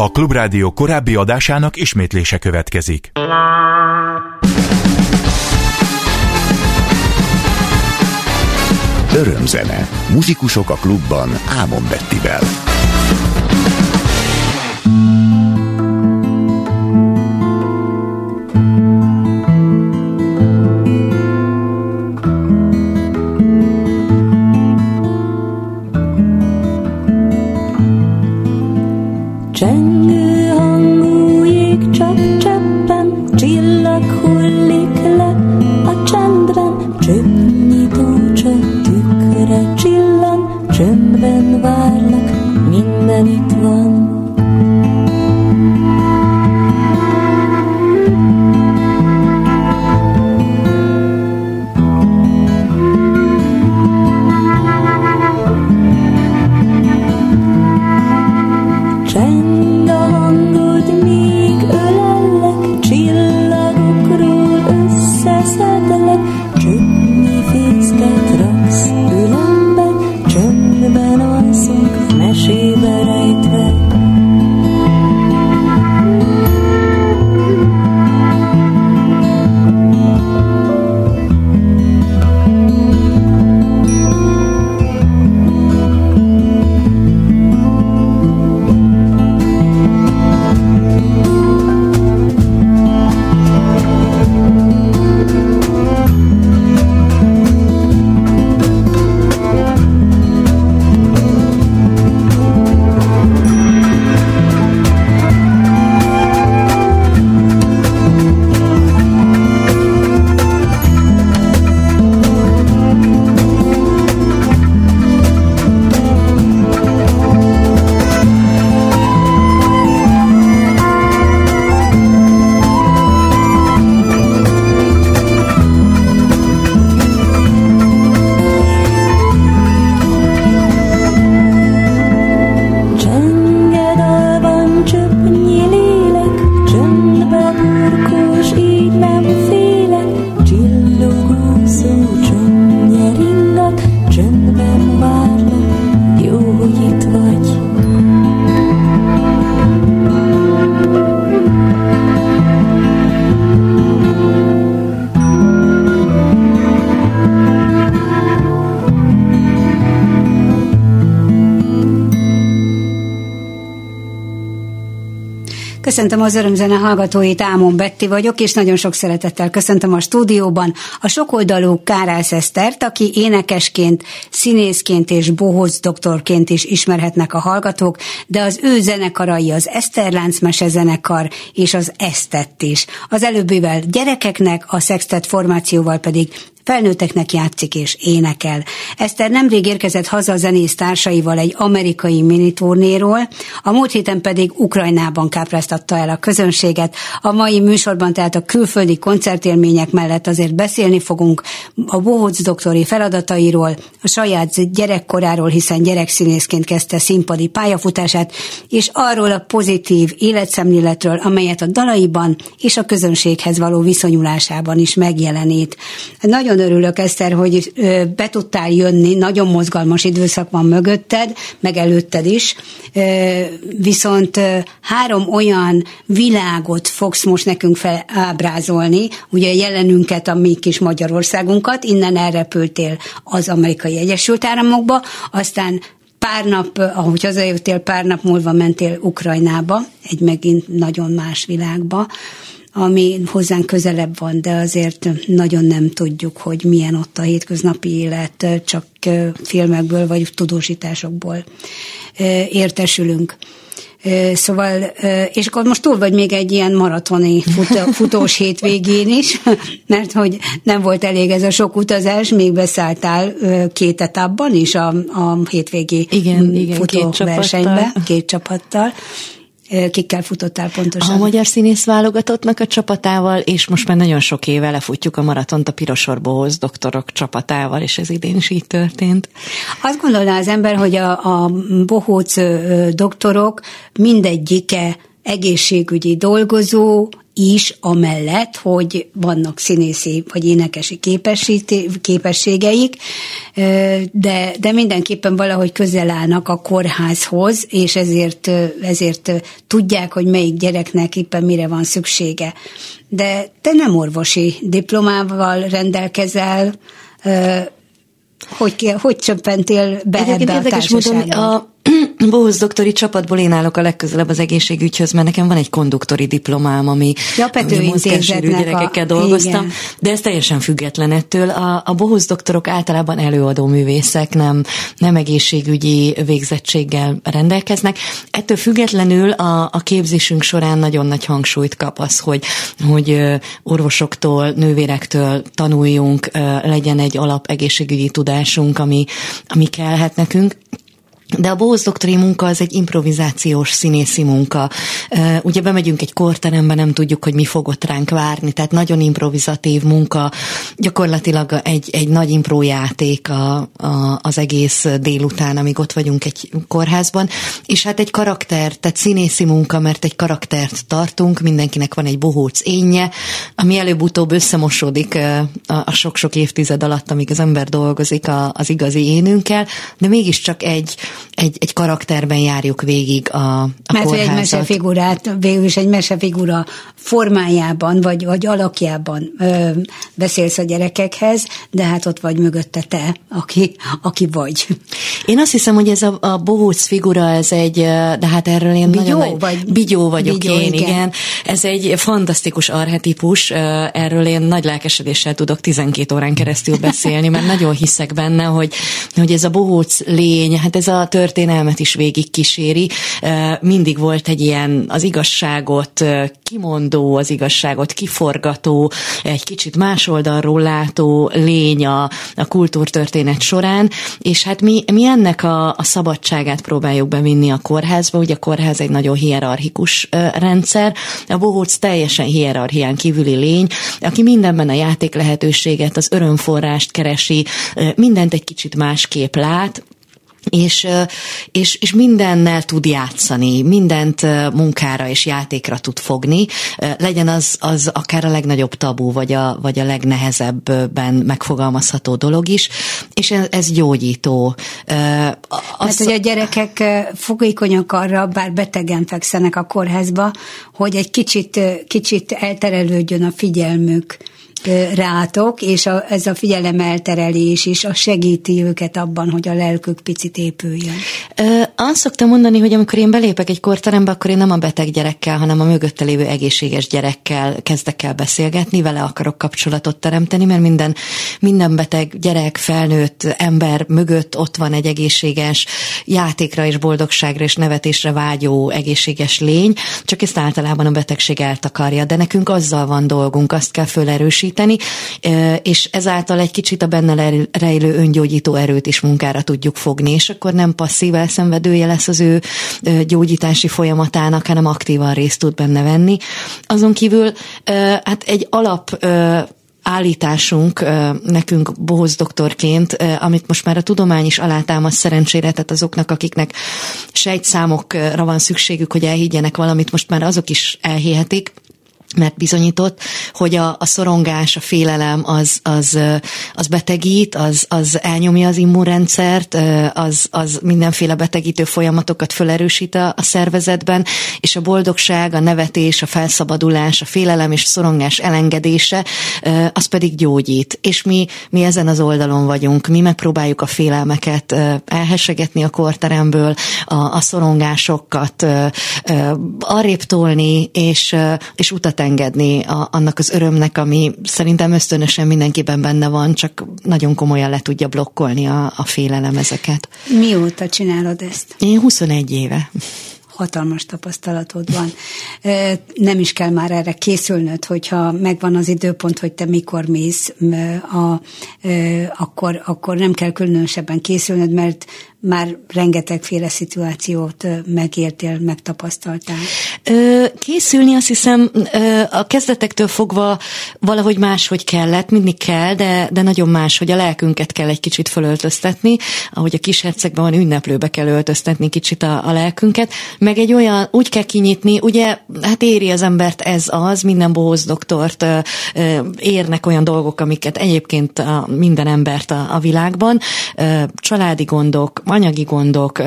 A Klubrádió korábbi adásának ismétlése következik. Örömzene. Muzsikusok a klubban Ámon Bettivel. Köszöntöm az örömzene hallgatóit, Ámon Betti vagyok, és nagyon sok szeretettel köszöntöm a stúdióban a sokoldalú Kárász Esztert, aki énekesként, színészként és bohóc doktorként is ismerhetnek a hallgatók, de az ő zenekarai az Eszterlánc zenekar és az Esztett is. Az előbbivel gyerekeknek, a Sextet formációval pedig felnőtteknek játszik és énekel. Eszter nemrég érkezett haza a zenész társaival egy amerikai miniturnéról, a múlt héten pedig Ukrajnában kápráztatta el a közönséget. A mai műsorban tehát a külföldi koncertélmények mellett azért beszélni fogunk a Bohóc doktori feladatairól, a saját gyerekkoráról, hiszen gyerekszínészként kezdte színpadi pályafutását, és arról a pozitív életszemléletről, amelyet a dalaiban és a közönséghez való viszonyulásában is megjelenít. Nagyon örülök, Eszter, hogy be tudtál jönni, nagyon mozgalmas időszak van mögötted, meg előtted is, viszont három olyan világot fogsz most nekünk felábrázolni, ugye jelenünket, a mi kis Magyarországunkat, innen elrepültél az amerikai Egyesült Államokba, aztán pár nap, ahogy hazajöttél, pár nap múlva mentél Ukrajnába, egy megint nagyon más világba, ami hozzánk közelebb van, de azért nagyon nem tudjuk, hogy milyen ott a hétköznapi élet, csak filmekből vagy tudósításokból értesülünk. Szóval, és akkor most túl vagy még egy ilyen maratoni fut, futós hétvégén is, mert hogy nem volt elég ez a sok utazás, még beszálltál két etapban is a, a hétvégi igen, igen, futóversenybe, két, két csapattal kikkel futottál pontosan? A Magyar Színész válogatottnak a csapatával, és most már nagyon sok éve lefutjuk a maratont a Pirosorbóhoz doktorok csapatával, és ez idén is így történt. Azt gondolná az ember, hogy a, a bohóc doktorok mindegyike egészségügyi dolgozó is, amellett, hogy vannak színészi vagy énekesi képességeik, de, de mindenképpen valahogy közel állnak a kórházhoz, és ezért, ezért tudják, hogy melyik gyereknek éppen mire van szüksége. De te nem orvosi diplomával rendelkezel, hogy, hogy csöppentél be Egyébként ebbe a társaságba? a Bóhusz doktori csapatból én állok a legközelebb az egészségügyhöz, mert nekem van egy konduktori diplomám, ami, ja, ami mozgássérű gyerekekkel a... dolgoztam, igen. de ez teljesen független ettől. A, a Bohusz doktorok általában előadó művészek, nem, nem egészségügyi végzettséggel rendelkeznek. Ettől függetlenül a, a képzésünk során nagyon nagy hangsúlyt kap az, hogy, hogy orvosoktól, nővérektől tanuljunk, legyen egy alap egészségügyi tudásunk, ami, ami kellhet nekünk. De a Bóz doktori munka az egy improvizációs színészi munka. Ugye bemegyünk egy korterembe, nem tudjuk, hogy mi fog ott ránk várni, tehát nagyon improvizatív munka, gyakorlatilag egy, egy nagy improjáték a, a, az egész délután, amíg ott vagyunk egy kórházban, és hát egy karakter, tehát színészi munka, mert egy karaktert tartunk, mindenkinek van egy bohóc énje, ami előbb-utóbb összemosódik a sok-sok évtized alatt, amíg az ember dolgozik a, az igazi énünkkel, de mégiscsak egy egy, egy karakterben járjuk végig a, a Mert kórházat. egy mesefigurát, végül is egy mesefigura formájában, vagy, vagy alakjában ö, beszélsz a gyerekekhez, de hát ott vagy mögötte te, aki, aki vagy. Én azt hiszem, hogy ez a, a bohóc figura, ez egy, de hát erről én bigyó, nagyon... Vagy? Bigyó vagyok bigyó, én, igen. igen. Ez egy fantasztikus arhetipus, erről én nagy lelkesedéssel tudok 12 órán keresztül beszélni, mert nagyon hiszek benne, hogy, hogy ez a bohóc lény, hát ez a történelmet is végig kíséri. Mindig volt egy ilyen az igazságot kimondó, az igazságot kiforgató, egy kicsit más oldalról látó lény a, a kultúrtörténet során, és hát mi, mi ennek a, a szabadságát próbáljuk bevinni a kórházba, ugye a kórház egy nagyon hierarchikus rendszer, a bohóc teljesen hierarchián kívüli lény, aki mindenben a játék lehetőséget, az örömforrást keresi, mindent egy kicsit másképp lát, és, és, és mindennel tud játszani, mindent munkára és játékra tud fogni, legyen az, az akár a legnagyobb tabu, vagy a, vagy a legnehezebben megfogalmazható dolog is, és ez, ez gyógyító. Az... Mert hogy a gyerekek fogékonyak arra, bár betegen fekszenek a kórházba, hogy egy kicsit, kicsit elterelődjön a figyelmük rátok, és a, ez a figyelemelterelés is a segíti őket abban, hogy a lelkük picit épüljön. Ö, azt szoktam mondani, hogy amikor én belépek egy korterembe, akkor én nem a beteg gyerekkel, hanem a mögötte lévő egészséges gyerekkel kezdek el beszélgetni, vele akarok kapcsolatot teremteni, mert minden, minden beteg gyerek, felnőtt ember mögött ott van egy egészséges játékra és boldogságra és nevetésre vágyó egészséges lény, csak ezt általában a betegség eltakarja, de nekünk azzal van dolgunk, azt kell fölerősíteni, erősíteni, és ezáltal egy kicsit a benne rejlő öngyógyító erőt is munkára tudjuk fogni, és akkor nem passzív elszenvedője lesz az ő gyógyítási folyamatának, hanem aktívan részt tud benne venni. Azon kívül hát egy alap állításunk nekünk Bohoz doktorként, amit most már a tudomány is alátámaszt szerencsére, tehát azoknak, akiknek sejtszámokra van szükségük, hogy elhiggyenek valamit, most már azok is elhihetik, mert bizonyított, hogy a, a szorongás, a félelem az, az, az betegít, az, az elnyomja az immunrendszert, az, az mindenféle betegítő folyamatokat felerősít a, a szervezetben, és a boldogság, a nevetés, a felszabadulás, a félelem és szorongás elengedése, az pedig gyógyít. És mi, mi ezen az oldalon vagyunk, mi megpróbáljuk a félelmeket elhessegetni a korteremből, a, a szorongásokat arrébb tolni, és, és utat engedni a, annak az örömnek, ami szerintem ösztönösen mindenkiben benne van, csak nagyon komolyan le tudja blokkolni a, a félelem ezeket. Mióta csinálod ezt? Én 21 éve hatalmas tapasztalatod van. Nem is kell már erre készülnöd, hogyha megvan az időpont, hogy te mikor mész, a, akkor, akkor nem kell különösebben készülnöd, mert már rengetegféle szituációt megértél, megtapasztaltál? Készülni azt hiszem a kezdetektől fogva valahogy máshogy kellett, mindig kell, de, de nagyon más, hogy a lelkünket kell egy kicsit fölöltöztetni, ahogy a kis hercegben van, ünnepülőbe kell öltöztetni kicsit a, a lelkünket, meg egy olyan, úgy kell kinyitni, ugye, hát éri az embert ez az, minden bohóz doktort érnek olyan dolgok, amiket egyébként a, minden embert a, a világban, családi gondok, anyagi gondok,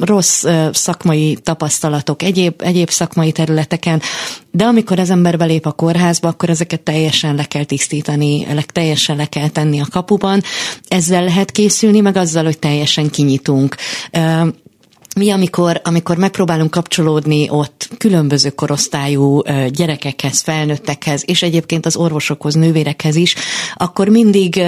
rossz szakmai tapasztalatok, egyéb, egyéb szakmai területeken, de amikor az ember belép a kórházba, akkor ezeket teljesen le kell tisztítani, teljesen le kell tenni a kapuban. Ezzel lehet készülni, meg azzal, hogy teljesen kinyitunk mi, amikor, amikor megpróbálunk kapcsolódni ott különböző korosztályú gyerekekhez, felnőttekhez, és egyébként az orvosokhoz, nővérekhez is, akkor mindig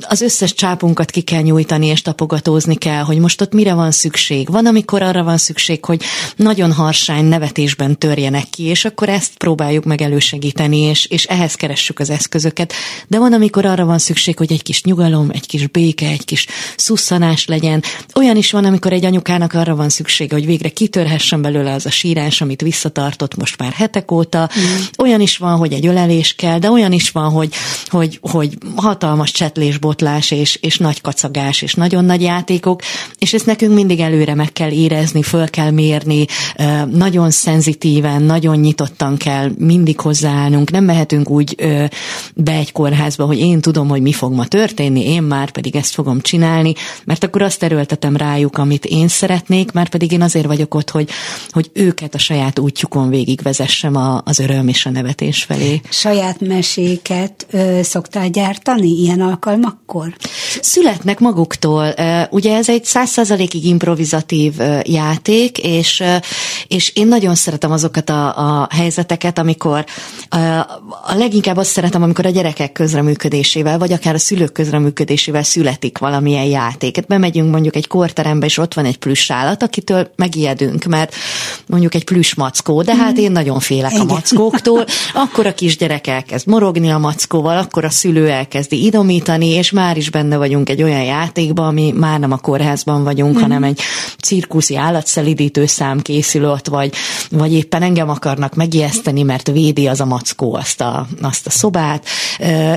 az összes csápunkat ki kell nyújtani, és tapogatózni kell, hogy most ott mire van szükség. Van, amikor arra van szükség, hogy nagyon harsány nevetésben törjenek ki, és akkor ezt próbáljuk meg elősegíteni, és, és ehhez keressük az eszközöket. De van, amikor arra van szükség, hogy egy kis nyugalom, egy kis béke, egy kis szusszanás legyen. Olyan is van, amikor egy anyukának arra van szüksége, hogy végre kitörhessen belőle az a sírás, amit visszatartott most már hetek óta. Mm. Olyan is van, hogy egy ölelés kell, de olyan is van, hogy, hogy, hogy hatalmas csetlésbotlás és, és nagy kacagás és nagyon nagy játékok, és ezt nekünk mindig előre meg kell érezni, föl kell mérni, nagyon szenzitíven, nagyon nyitottan kell mindig hozzáállnunk, nem mehetünk úgy be egy kórházba, hogy én tudom, hogy mi fog ma történni, én már pedig ezt fogom csinálni, mert akkor azt erőltetem rájuk, amit én én szeretnék, már pedig én azért vagyok ott, hogy, hogy őket a saját útjukon végigvezessem a, az öröm és a nevetés felé. Saját meséket ö, szoktál gyártani ilyen alkalmakkor? Születnek maguktól. Ugye ez egy száz százalékig improvizatív játék, és, és én nagyon szeretem azokat a, a helyzeteket, amikor a, leginkább azt szeretem, amikor a gyerekek közreműködésével, vagy akár a szülők közreműködésével születik valamilyen játék. Bemegyünk mondjuk egy korterembe, és ott van egy plusz állat, akitől megijedünk, mert mondjuk egy plusz mackó, de hát én nagyon félek Igen. a mackóktól, akkor a kisgyerek elkezd morogni a mackóval, akkor a szülő elkezdi idomítani, és már is benne vagyunk egy olyan játékban, ami már nem a kórházban vagyunk, mm. hanem egy cirkuszi állatszelidítő szám készül ott, vagy, vagy éppen engem akarnak megijeszteni, mert védi az a mackó azt a, azt a szobát,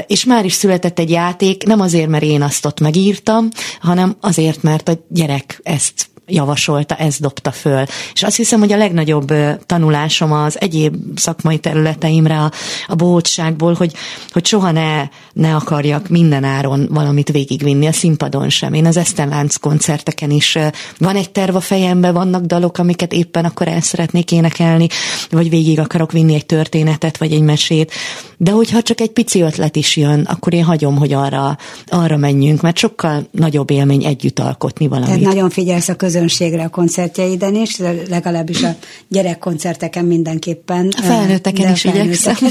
és már is született egy játék, nem azért, mert én azt ott megírtam, hanem azért, mert a gyerek ezt javasolta, ez dobta föl. És azt hiszem, hogy a legnagyobb tanulásom az egyéb szakmai területeimre a, a bohótságból, hogy, hogy soha ne, ne akarjak minden áron valamit végigvinni a színpadon sem. Én az Esztenlánc koncerteken is van egy terv a fejembe, vannak dalok, amiket éppen akkor el szeretnék énekelni, vagy végig akarok vinni egy történetet, vagy egy mesét. De hogyha csak egy pici ötlet is jön, akkor én hagyom, hogy arra, arra menjünk, mert sokkal nagyobb élmény együtt alkotni valamit. Tehát nagyon figyelsz a közön közönségre a koncertjeiden is, legalábbis a gyerekkoncerteken mindenképpen. A felnőtteken is igyekszem.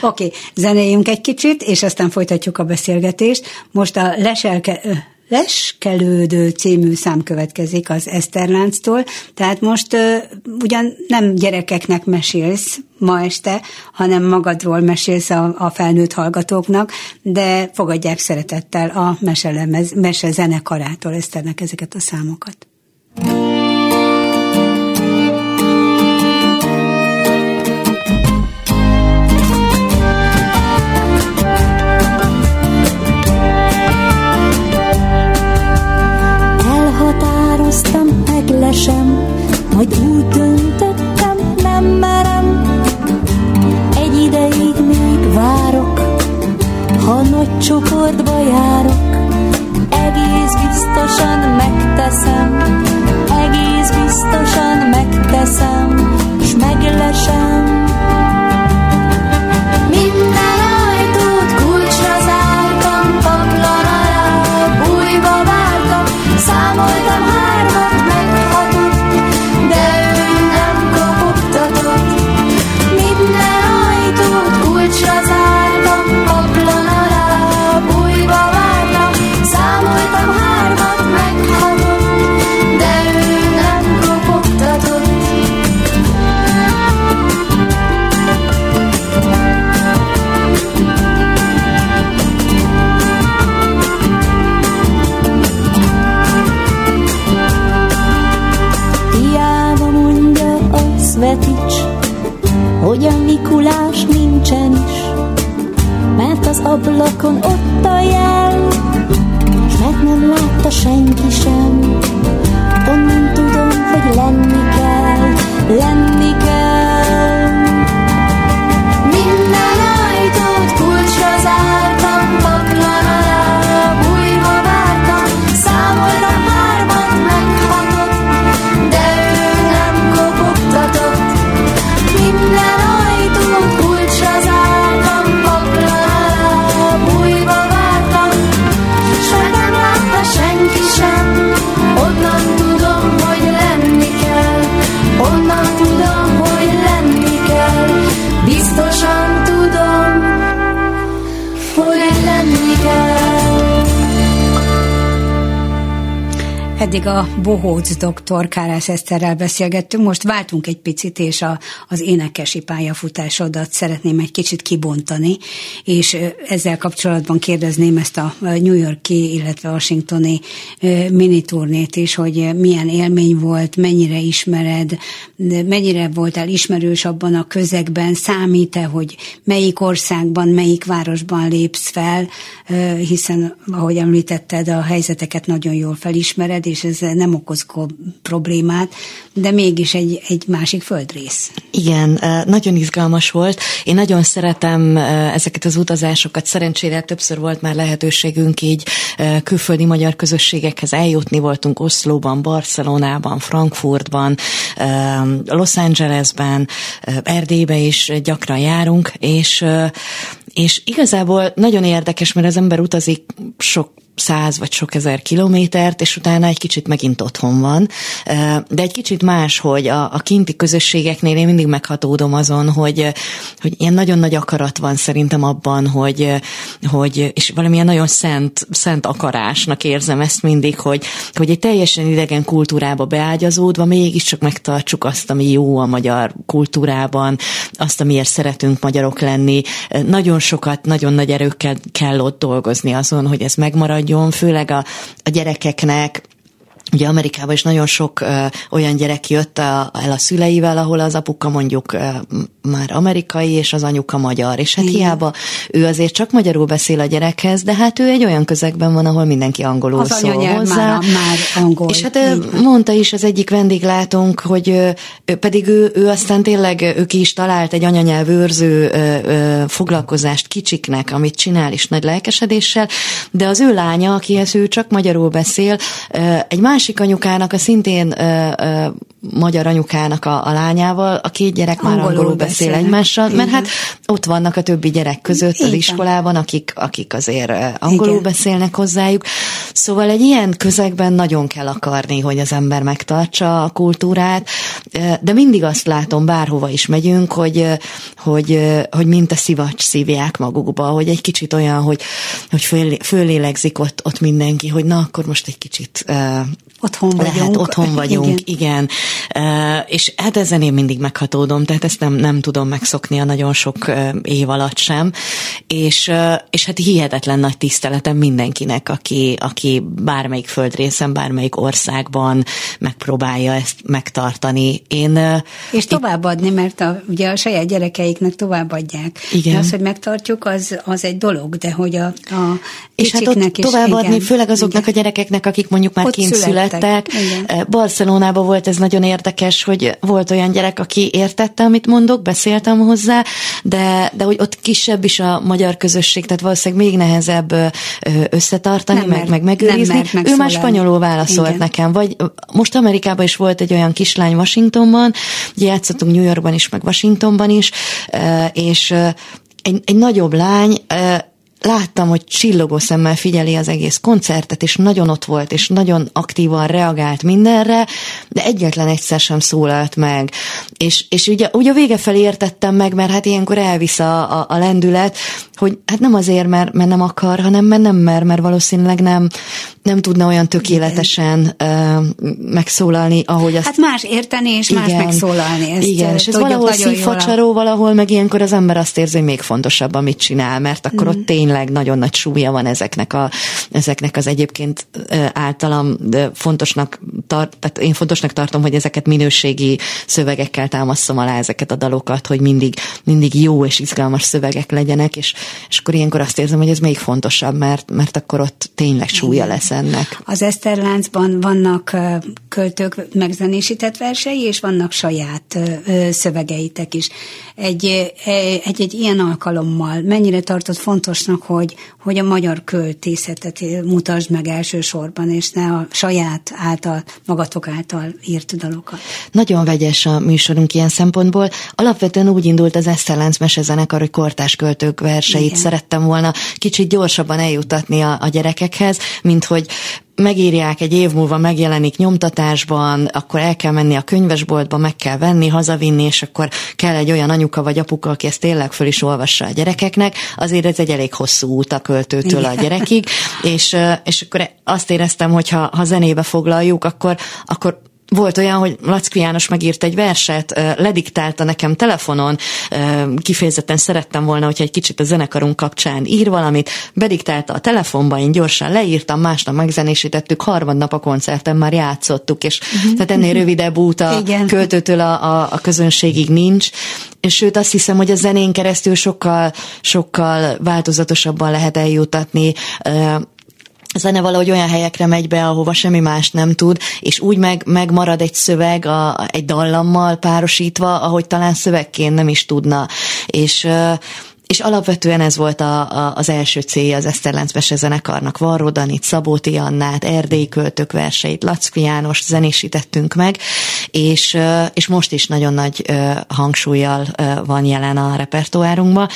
Oké, okay, zenéljünk egy kicsit, és aztán folytatjuk a beszélgetést. Most a leselke, Leskelődő című szám következik az Eszterlánctól, tehát most uh, ugyan nem gyerekeknek mesélsz ma este, hanem magadról mesélsz a, a felnőtt hallgatóknak, de fogadják szeretettel a meselemez, mese zenekarától Eszternek ezeket a számokat. lesem, majd úgy döntöttem, nem merem. Ha nagy csoportba járok, egész biztosan megteszem, egész biztosan megteszem, s meglesem. Ablakon ott a jel, s mert nem látta senki sem. Onnan tudom, hogy lenni kell, lenni Eddig a Bohóc doktor Kárász Eszterrel beszélgettünk, most váltunk egy picit, és a, az énekesi pályafutásodat szeretném egy kicsit kibontani, és ezzel kapcsolatban kérdezném ezt a New Yorki, illetve Washingtoni miniturnét is, hogy milyen élmény volt, mennyire ismered, mennyire voltál ismerős abban a közegben, számít-e, hogy melyik országban, melyik városban lépsz fel, hiszen, ahogy említetted, a helyzeteket nagyon jól felismered, és ez nem okoz ko- problémát, de mégis egy, egy másik földrész. Igen, nagyon izgalmas volt. Én nagyon szeretem ezeket az utazásokat. Szerencsére többször volt már lehetőségünk így külföldi magyar közösségekhez eljutni. Voltunk Oszlóban, Barcelonában, Frankfurtban, Los Angelesben, Erdélybe is gyakran járunk, és és igazából nagyon érdekes, mert az ember utazik sok száz vagy sok ezer kilométert, és utána egy kicsit megint otthon van. De egy kicsit más, hogy a, a kinti közösségeknél én mindig meghatódom azon, hogy, hogy ilyen nagyon nagy akarat van szerintem abban, hogy, hogy és valamilyen nagyon szent, szent akarásnak érzem ezt mindig, hogy, hogy egy teljesen idegen kultúrába beágyazódva mégiscsak megtartsuk azt, ami jó a magyar kultúrában, azt, amiért szeretünk magyarok lenni. Nagyon sokat, nagyon nagy erőkkel kell ott dolgozni azon, hogy ez megmaradjon, maradjon, főleg a, a gyerekeknek, Ugye Amerikában is nagyon sok uh, olyan gyerek jött a, el a szüleivel, ahol az apuka mondjuk uh, már amerikai, és az anyuka magyar, és hát Igen. hiába ő azért csak magyarul beszél a gyerekhez, de hát ő egy olyan közegben van, ahol mindenki angolul az szól hozzá. Már, már angol. És hát Igen. mondta is az egyik vendéglátónk, hogy ő, pedig ő, ő aztán tényleg, ő ki is talált egy anyanyelvőrző foglalkozást kicsiknek, amit csinál is nagy lelkesedéssel, de az ő lánya, akihez ő csak magyarul beszél, egy más másik anyukának, a szintén ö, ö, magyar anyukának a, a lányával, a két gyerek angolul már angolul beszél egymással, mert hát ott vannak a többi gyerek között Igen. az iskolában, akik, akik azért angolul Igen. beszélnek hozzájuk. Szóval egy ilyen közegben nagyon kell akarni, hogy az ember megtartsa a kultúrát, de mindig azt látom, bárhova is megyünk, hogy, hogy, hogy mint a szivacs szívják magukba, hogy egy kicsit olyan, hogy, hogy föl, fölélegzik ott, ott mindenki, hogy na, akkor most egy kicsit otthon vagyunk. Lehet, otthon vagyunk, igen. igen. És hát ezen én mindig meghatódom, tehát ezt nem, nem tudom megszokni a nagyon sok év alatt sem. És, és hát hihetetlen nagy tiszteletem mindenkinek, aki, aki bármelyik földrészen, bármelyik országban megpróbálja ezt megtartani. Én, és továbbadni, mert a, ugye a saját gyerekeiknek továbbadják. Igen. De az, hogy megtartjuk, az, az egy dolog, de hogy a, a és hát ott továbbadni, igen, főleg azoknak igen. a gyerekeknek, akik mondjuk már kint születtek. Barcelonában volt ez nagyon érdekes, hogy volt olyan gyerek, aki értette, amit mondok, beszéltem hozzá, de, de hogy ott kisebb is a magyar közösség, tehát valószínűleg még nehezebb összetartani, nem meg, mert, meg megőrizni. Nem ő már spanyolul válaszolt Igen. nekem, vagy most Amerikában is volt egy olyan kislány Washingtonban, ugye játszottunk New Yorkban is, meg Washingtonban is, és egy, egy nagyobb lány láttam, hogy csillogó szemmel figyeli az egész koncertet, és nagyon ott volt, és nagyon aktívan reagált mindenre, de egyetlen egyszer sem szólalt meg. És, és ugye, ugye a vége felé értettem meg, mert hát ilyenkor elvisz a, a, a lendület, hogy hát nem azért, mert, mert nem akar, hanem mert nem mer, mert valószínűleg nem, nem tudna olyan tökéletesen uh, megszólalni, ahogy azt... Hát más érteni és igen, más megszólalni. Ezt igen, és ez valahol szívfacsaró, valahol meg ilyenkor az ember azt érzi, hogy még fontosabb, amit csinál, mert akkor mm. ott tényleg nagyon nagy súlya van ezeknek, a, ezeknek az egyébként általam fontosnak tart, tehát én fontosnak tartom, hogy ezeket minőségi szövegekkel támaszom alá ezeket a dalokat, hogy mindig, mindig jó és izgalmas szövegek legyenek, és, és akkor ilyenkor azt érzem, hogy ez még fontosabb, mert, mert akkor ott tényleg súlya lesz ennek. Az Eszterláncban vannak költők megzenésített versei, és vannak saját szövegeitek is. Egy, egy, egy ilyen alkalommal mennyire tartott fontosnak, hogy, hogy a magyar költészetet mutasd meg elsősorban, és ne a saját által, magatok által írt dalokat? Nagyon vegyes a műsorunk ilyen szempontból. Alapvetően úgy indult az Eszterlánc mesezenekar, hogy kortás költők verseit Igen. szerettem volna kicsit gyorsabban eljutatni a, a gyerekekhez, mint hogy megírják, egy év múlva megjelenik nyomtatásban, akkor el kell menni a könyvesboltba, meg kell venni, hazavinni, és akkor kell egy olyan anyuka vagy apuka, aki ezt tényleg föl is olvassa a gyerekeknek, azért ez egy elég hosszú út a költőtől a gyerekig, és, és akkor azt éreztem, hogy ha, ha zenébe foglaljuk, akkor, akkor volt olyan, hogy Lackvi János megírt egy verset, lediktálta nekem telefonon, kifejezetten szerettem volna, hogyha egy kicsit a zenekarunk kapcsán ír valamit, bediktálta a telefonba, én gyorsan leírtam, másnap megzenésítettük, harmadnap a koncerten már játszottuk, és uh-huh. tehát ennél rövidebb út a Igen. költőtől a, a, a közönségig nincs, és sőt azt hiszem, hogy a zenén keresztül sokkal, sokkal változatosabban lehet eljutatni a zene valahogy olyan helyekre megy be, ahova semmi más nem tud, és úgy meg, megmarad egy szöveg a, egy dallammal párosítva, ahogy talán szövegként nem is tudna. És és alapvetően ez volt a, a, az első célja az Eszterlánc zenekarnak. Varró Danit, Szabóti Annát, Erdélyi költők verseit, Lackfi János zenésítettünk meg, és, és most is nagyon nagy hangsúlyjal van jelen a repertoárunkban.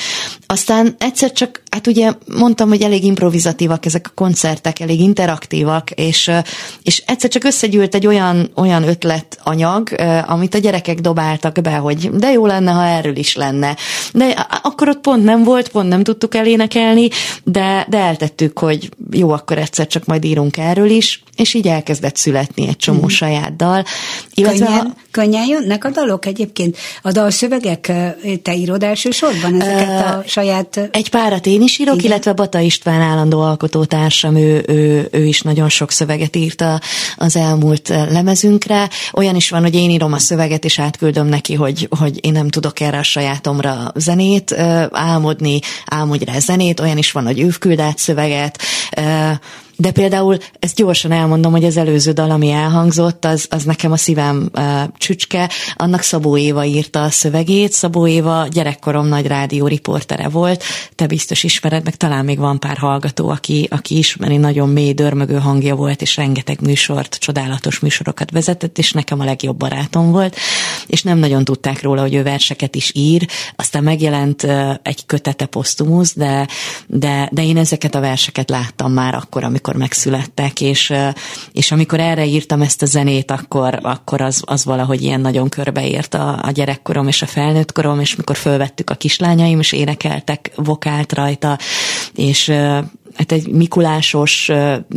Aztán egyszer csak, hát ugye mondtam, hogy elég improvizatívak ezek a koncertek, elég interaktívak, és, és egyszer csak összegyűlt egy olyan, olyan ötletanyag, amit a gyerekek dobáltak be, hogy de jó lenne, ha erről is lenne. De akkor ott pont nem volt, pont nem tudtuk elénekelni, de, de eltettük, hogy jó, akkor egyszer csak majd írunk erről is, és így elkezdett születni egy csomó mm. saját dal. Illetve könnyen, a... könnyen jönnek a dalok egyébként? A dalszövegek te írod elsősorban ezeket a saját... Egy párat én is írok, Igen. illetve Bata István állandó alkotótársam, ő, ő, ő is nagyon sok szöveget írta az elmúlt lemezünkre. Olyan is van, hogy én írom a szöveget, és átküldöm neki, hogy, hogy én nem tudok erre a sajátomra zenét álmodni, álmodj rá zenét, olyan is van, hogy ő küld át szöveget, de például ezt gyorsan elmondom, hogy az előző dal, ami elhangzott, az, az nekem a szívem uh, csücske, annak Szabó Éva írta a szövegét. Szabó Éva gyerekkorom nagy rádió riportere volt, te biztos ismered, meg talán még van pár hallgató, aki, aki ismeri, nagyon mély, dörmögő hangja volt, és rengeteg műsort, csodálatos műsorokat vezetett, és nekem a legjobb barátom volt, és nem nagyon tudták róla, hogy ő verseket is ír. Aztán megjelent uh, egy kötete posztumusz, de, de, de én ezeket a verseket láttam már akkor, amikor amikor megszülettek, és, és amikor erre írtam ezt a zenét, akkor, akkor az, az valahogy ilyen nagyon körbeért a, a gyerekkorom és a felnőttkorom, és mikor fölvettük a kislányaim, és énekeltek vokált rajta, és hát egy mikulásos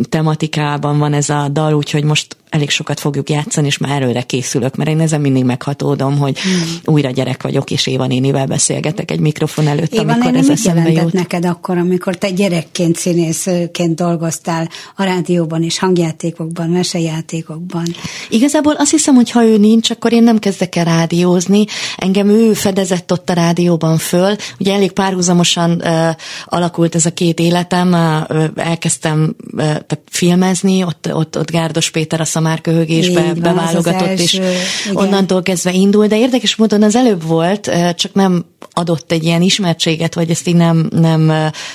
tematikában van ez a dal, úgyhogy most elég sokat fogjuk játszani, és már előre készülök, mert én ezen mindig meghatódom, hogy hmm. újra gyerek vagyok, és Éva nénivel beszélgetek egy mikrofon előtt, Éva amikor néni, ez eszembe jut. neked akkor, amikor te gyerekként, színészként dolgoztál a rádióban és hangjátékokban, mesejátékokban? Igazából azt hiszem, hogy ha ő nincs, akkor én nem kezdek el rádiózni. Engem ő fedezett ott a rádióban föl. Ugye elég párhuzamosan uh, alakult ez a két életem. Uh, elkezdtem uh, filmezni, ott, ott, ott Gárdos Péter a szamárköhögésbe Így beválogatott, az az és igen. onnantól kezdve indul, de érdekes módon az előbb volt, csak nem adott egy ilyen ismertséget, vagy ezt így nem, nem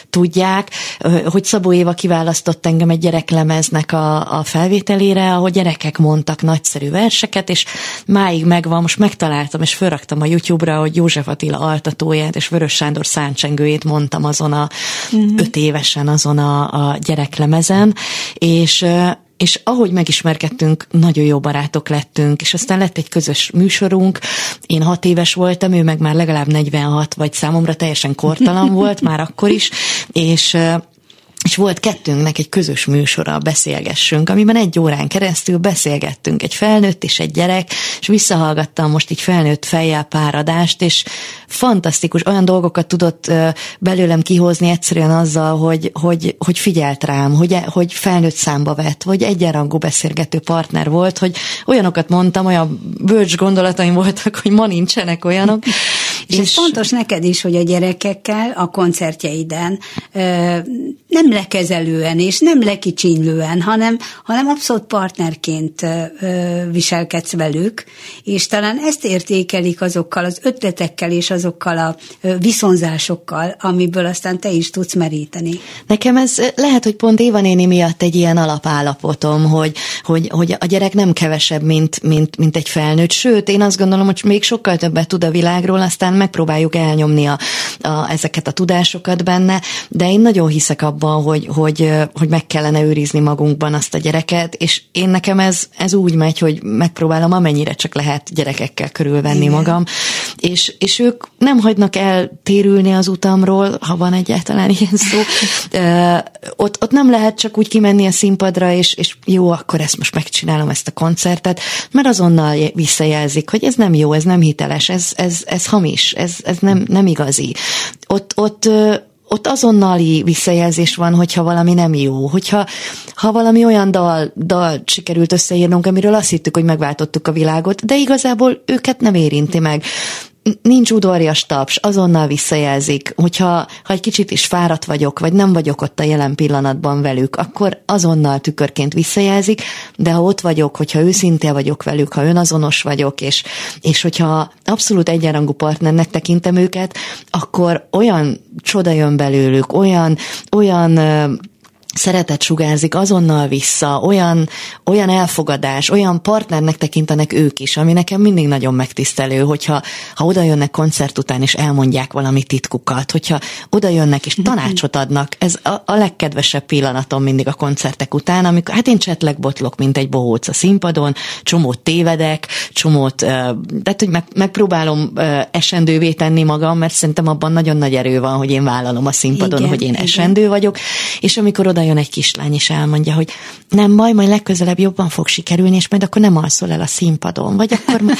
tudják, hogy Szabó Éva kiválasztott engem egy gyereklemeznek a, a felvételére, ahol gyerekek mondtak nagyszerű verseket, és máig megvan, most megtaláltam, és felraktam a YouTube-ra, hogy József Attila altatóját, és Vörös Sándor száncsengőjét mondtam azon a uh-huh. öt évesen azon a, a gyereklemezen, és és ahogy megismerkedtünk, nagyon jó barátok lettünk, és aztán lett egy közös műsorunk. Én hat éves voltam, ő meg már legalább 46, vagy számomra teljesen kortalan volt, már akkor is, és és volt kettőnknek egy közös műsora, beszélgessünk, amiben egy órán keresztül beszélgettünk, egy felnőtt és egy gyerek, és visszahallgattam most így felnőtt fejjel páradást, és fantasztikus, olyan dolgokat tudott belőlem kihozni egyszerűen azzal, hogy, hogy, hogy figyelt rám, hogy, hogy felnőtt számba vett, hogy egyenrangú beszélgető partner volt, hogy olyanokat mondtam, olyan bölcs gondolataim voltak, hogy ma nincsenek olyanok, és, és ez fontos neked is, hogy a gyerekekkel a koncertjeiden ö, nem lekezelően és nem lekicsinlően, hanem, hanem abszolút partnerként viselkedsz velük, és talán ezt értékelik azokkal az ötletekkel és azokkal a viszonzásokkal, amiből aztán te is tudsz meríteni. Nekem ez lehet, hogy pont Éva néni miatt egy ilyen alapállapotom, hogy, hogy, hogy a gyerek nem kevesebb, mint, mint, mint egy felnőtt, sőt, én azt gondolom, hogy még sokkal többet tud a világról, aztán megpróbáljuk elnyomni a, a, ezeket a tudásokat benne, de én nagyon hiszek abban, hogy, hogy, hogy meg kellene őrizni magunkban azt a gyereket, és én nekem ez, ez úgy megy, hogy megpróbálom amennyire csak lehet gyerekekkel körülvenni Igen. magam, és, és ők nem hagynak eltérülni az utamról, ha van egyáltalán ilyen szó. ott, ott nem lehet csak úgy kimenni a színpadra, és, és jó, akkor ezt most megcsinálom, ezt a koncertet, mert azonnal visszajelzik, hogy ez nem jó, ez nem hiteles, ez, ez, ez hamis ez, ez nem, nem igazi. Ott, ott, ott azonnali visszajelzés van, hogyha valami nem jó, hogyha ha valami olyan dal, dal sikerült összeírnunk, amiről azt hittük, hogy megváltottuk a világot, de igazából őket nem érinti meg nincs udvarjas taps, azonnal visszajelzik, hogyha ha egy kicsit is fáradt vagyok, vagy nem vagyok ott a jelen pillanatban velük, akkor azonnal tükörként visszajelzik, de ha ott vagyok, hogyha őszinte vagyok velük, ha önazonos vagyok, és, és hogyha abszolút egyenrangú partnernek tekintem őket, akkor olyan csoda jön belőlük, olyan, olyan szeretet sugárzik azonnal vissza, olyan, olyan elfogadás, olyan partnernek tekintenek ők is, ami nekem mindig nagyon megtisztelő, hogyha ha oda jönnek koncert után és elmondják valami titkukat, hogyha oda jönnek és tanácsot adnak, ez a, a legkedvesebb pillanatom mindig a koncertek után, amikor hát én csetleg botlok, mint egy bohóc a színpadon, csomót tévedek, csomót, tehát hogy meg, megpróbálom esendővé tenni magam, mert szerintem abban nagyon nagy erő van, hogy én vállalom a színpadon, igen, hogy én igen. esendő vagyok, és amikor oda jön egy kislány, és elmondja, hogy nem baj, majd legközelebb jobban fog sikerülni, és majd akkor nem alszol el a színpadon, vagy akkor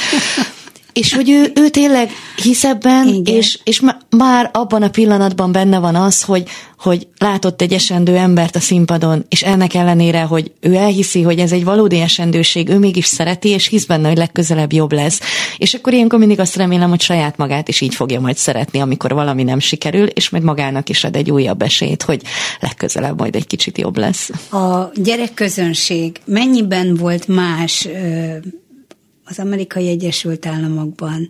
és hogy ő, ő tényleg hisz ebben, Igen. és, és már abban a pillanatban benne van az, hogy, hogy látott egy esendő embert a színpadon, és ennek ellenére, hogy ő elhiszi, hogy ez egy valódi esendőség, ő mégis szereti, és hisz benne, hogy legközelebb jobb lesz. És akkor ilyenkor mindig azt remélem, hogy saját magát is így fogja majd szeretni, amikor valami nem sikerül, és majd magának is ad egy újabb esélyt, hogy legközelebb majd egy kicsit jobb lesz. A gyerekközönség mennyiben volt más az amerikai Egyesült Államokban,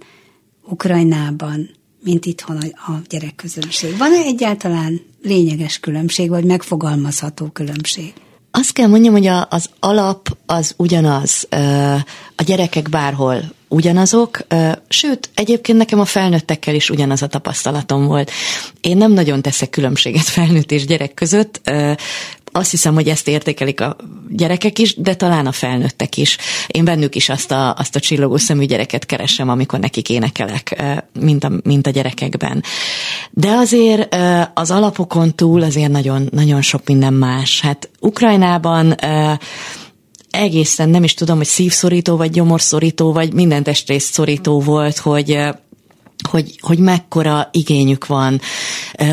Ukrajnában, mint itthon a, gyerekközönség. Van-e egyáltalán lényeges különbség, vagy megfogalmazható különbség? Azt kell mondjam, hogy a, az alap az ugyanaz. A gyerekek bárhol ugyanazok, sőt, egyébként nekem a felnőttekkel is ugyanaz a tapasztalatom volt. Én nem nagyon teszek különbséget felnőtt és gyerek között, azt hiszem, hogy ezt értékelik a gyerekek is, de talán a felnőttek is. Én bennük is azt a, azt a csillogó szemű gyereket keresem, amikor nekik énekelek, mint a, mint a gyerekekben. De azért az alapokon túl azért nagyon, nagyon sok minden más. Hát Ukrajnában egészen nem is tudom, hogy szívszorító, vagy gyomorszorító, vagy minden testrészt szorító volt, hogy hogy, hogy mekkora igényük van,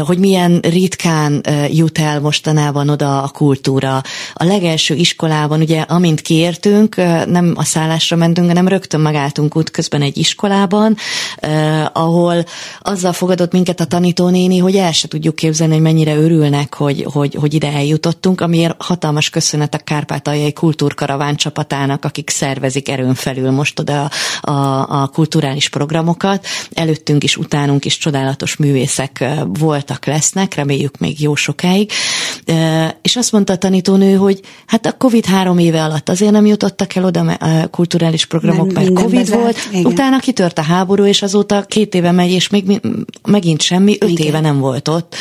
hogy milyen ritkán jut el mostanában oda a kultúra. A legelső iskolában, ugye, amint kiértünk, nem a szállásra mentünk, hanem rögtön megálltunk útközben egy iskolában, ahol azzal fogadott minket a tanítónéni, hogy el se tudjuk képzelni, hogy mennyire örülnek, hogy, hogy, hogy ide eljutottunk, amiért hatalmas köszönet a Kárpátaljai Kultúrkaraván csapatának, akik szervezik erőn felül most oda a, a, kulturális programokat. Elő előttünk is, utánunk is csodálatos művészek voltak, lesznek, reméljük még jó sokáig. És azt mondta a tanítónő, hogy hát a Covid három éve alatt azért nem jutottak el oda a kulturális programok, mert Covid bezárt, volt, igen. utána kitört a háború, és azóta két éve megy, és még megint semmi, öt igen. éve nem volt ott